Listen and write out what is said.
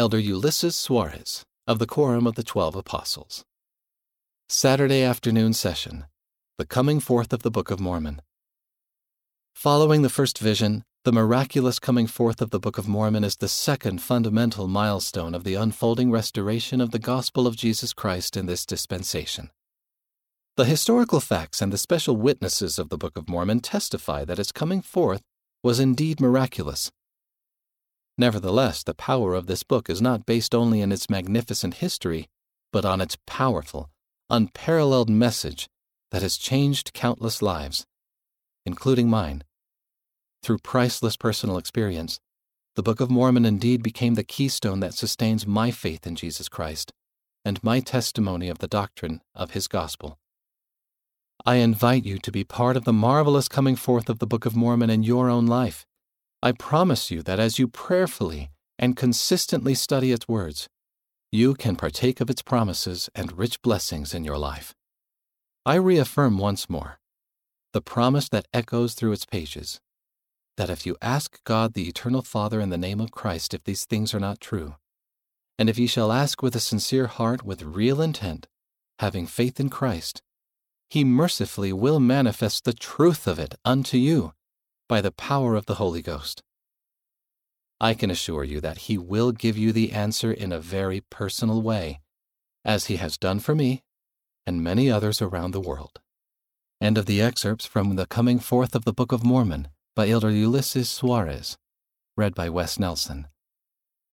Elder Ulisses Soares of the Quorum of the Twelve Apostles. Saturday afternoon session The Coming Forth of the Book of Mormon. Following the first vision, the miraculous coming forth of the Book of Mormon is the second fundamental milestone of the unfolding restoration of the gospel of Jesus Christ in this dispensation. The historical facts and the special witnesses of the Book of Mormon testify that its coming forth was indeed miraculous Nevertheless, the power of this book is not based only in its magnificent history, but on its powerful, unparalleled message that has changed countless lives, including mine. Through priceless personal experience, the Book of Mormon indeed became the keystone that sustains my faith in Jesus Christ and my testimony of the doctrine of His gospel. I invite you to be part of the marvelous coming forth of the Book of Mormon in your own life. I promise you that as you prayerfully and consistently study its words, you can partake of its promises and rich blessings in your life. I reaffirm once more the promise that echoes through its pages that if you ask God the Eternal Father in the name of Christ if these things are not true, and if ye shall ask with a sincere heart with real intent, having faith in Christ, he mercifully will manifest the truth of it unto you by the power of the Holy Ghost. I can assure you that He will give you the answer in a very personal way, as He has done for me and many others around the world. End of the excerpts from The Coming Forth of the Book of Mormon by Elder Ulisses Soares, read by Wes Nelson.